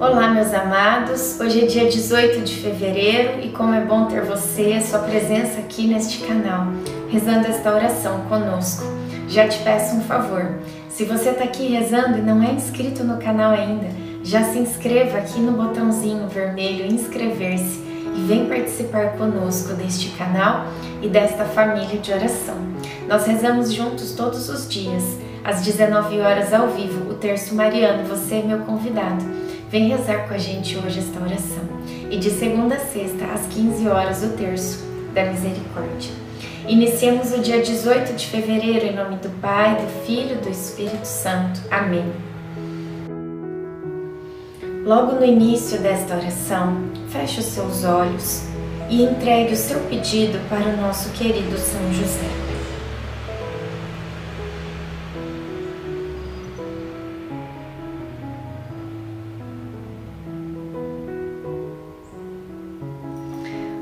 Olá, meus amados. Hoje é dia 18 de fevereiro e como é bom ter você, sua presença aqui neste canal, rezando esta oração conosco. Já te peço um favor. Se você está aqui rezando e não é inscrito no canal ainda, já se inscreva aqui no botãozinho vermelho inscrever-se e vem participar conosco deste canal e desta família de oração. Nós rezamos juntos todos os dias, às 19 horas ao vivo, o terço mariano. Você é meu convidado. Vem rezar com a gente hoje esta oração. E de segunda a sexta, às 15 horas, o terço da misericórdia. Iniciemos o dia 18 de fevereiro em nome do Pai, do Filho e do Espírito Santo. Amém. Logo no início desta oração, feche os seus olhos e entregue o seu pedido para o nosso querido São José.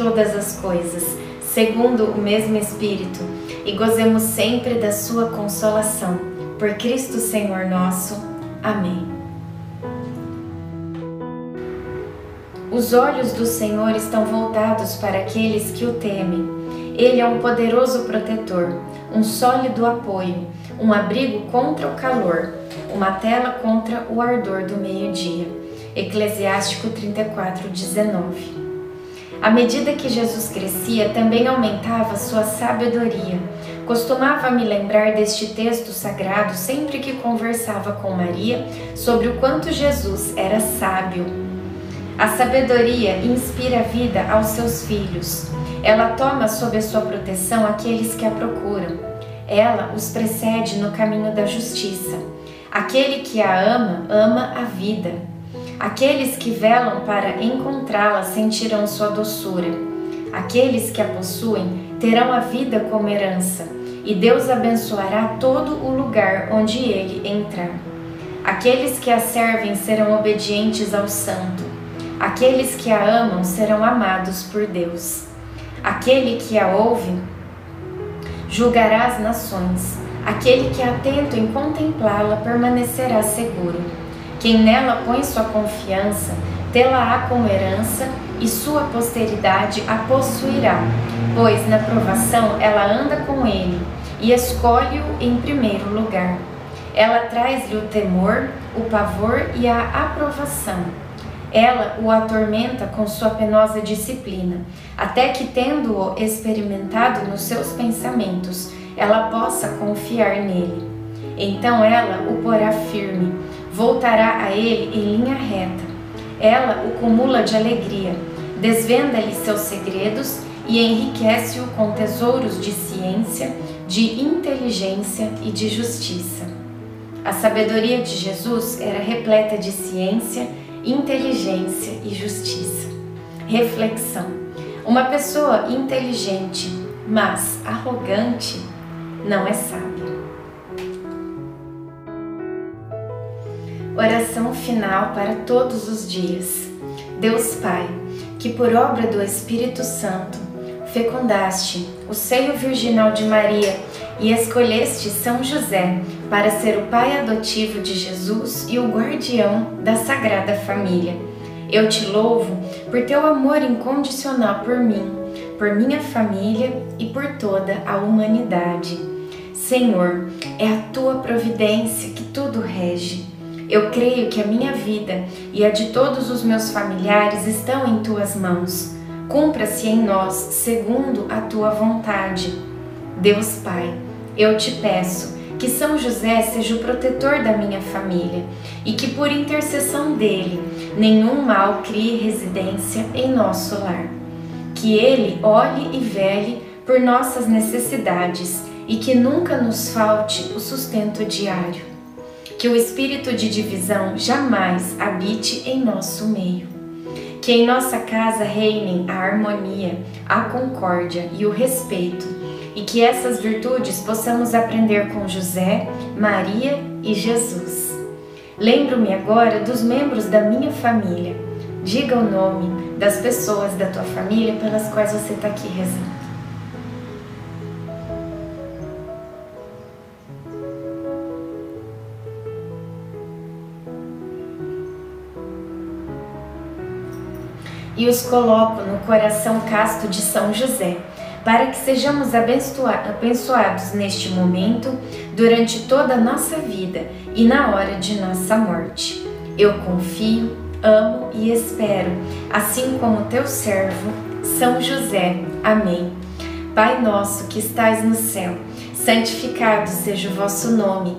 todas as coisas, segundo o mesmo Espírito, e gozemos sempre da Sua consolação. Por Cristo Senhor nosso. Amém. Os olhos do Senhor estão voltados para aqueles que o temem. Ele é um poderoso protetor, um sólido apoio, um abrigo contra o calor, uma tela contra o ardor do meio-dia. Eclesiástico 34, 19. À medida que Jesus crescia, também aumentava sua sabedoria. Costumava me lembrar deste texto sagrado sempre que conversava com Maria sobre o quanto Jesus era sábio. A sabedoria inspira vida aos seus filhos. Ela toma sob a sua proteção aqueles que a procuram. Ela os precede no caminho da justiça. Aquele que a ama, ama a vida. Aqueles que velam para encontrá-la sentirão sua doçura. Aqueles que a possuem terão a vida como herança, e Deus abençoará todo o lugar onde ele entrar. Aqueles que a servem serão obedientes ao Santo. Aqueles que a amam serão amados por Deus. Aquele que a ouve julgará as nações. Aquele que atento em contemplá-la permanecerá seguro. Quem nela põe sua confiança, tê-la-á como herança e sua posteridade a possuirá, pois na provação ela anda com ele e escolhe-o em primeiro lugar. Ela traz-lhe o temor, o pavor e a aprovação. Ela o atormenta com sua penosa disciplina, até que, tendo-o experimentado nos seus pensamentos, ela possa confiar nele. Então ela o porá firme voltará a ele em linha reta. Ela o cumula de alegria, desvenda-lhe seus segredos e enriquece-o com tesouros de ciência, de inteligência e de justiça. A sabedoria de Jesus era repleta de ciência, inteligência e justiça. Reflexão: uma pessoa inteligente, mas arrogante, não é sábia. Oração final para todos os dias. Deus Pai, que por obra do Espírito Santo fecundaste o seio virginal de Maria e escolheste São José para ser o pai adotivo de Jesus e o guardião da Sagrada Família. Eu te louvo por teu amor incondicional por mim, por minha família e por toda a humanidade. Senhor, é a tua providência que tudo rege. Eu creio que a minha vida e a de todos os meus familiares estão em tuas mãos. Cumpra-se em nós segundo a tua vontade. Deus Pai, eu te peço que São José seja o protetor da minha família e que por intercessão dele nenhum mal crie residência em nosso lar. Que ele olhe e vele por nossas necessidades e que nunca nos falte o sustento diário que o espírito de divisão jamais habite em nosso meio. Que em nossa casa reinem a harmonia, a concórdia e o respeito, e que essas virtudes possamos aprender com José, Maria e Jesus. Lembro-me agora dos membros da minha família. Diga o nome das pessoas da tua família pelas quais você está aqui rezando. E os coloco no coração casto de São José, para que sejamos abençoados neste momento, durante toda a nossa vida e na hora de nossa morte. Eu confio, amo e espero, assim como teu servo, São José. Amém. Pai nosso que estais no céu, santificado seja o vosso nome.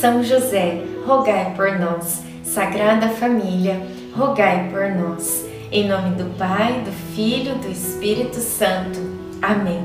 São José, rogai por nós. Sagrada Família, rogai por nós. Em nome do Pai, do Filho, do Espírito Santo. Amém.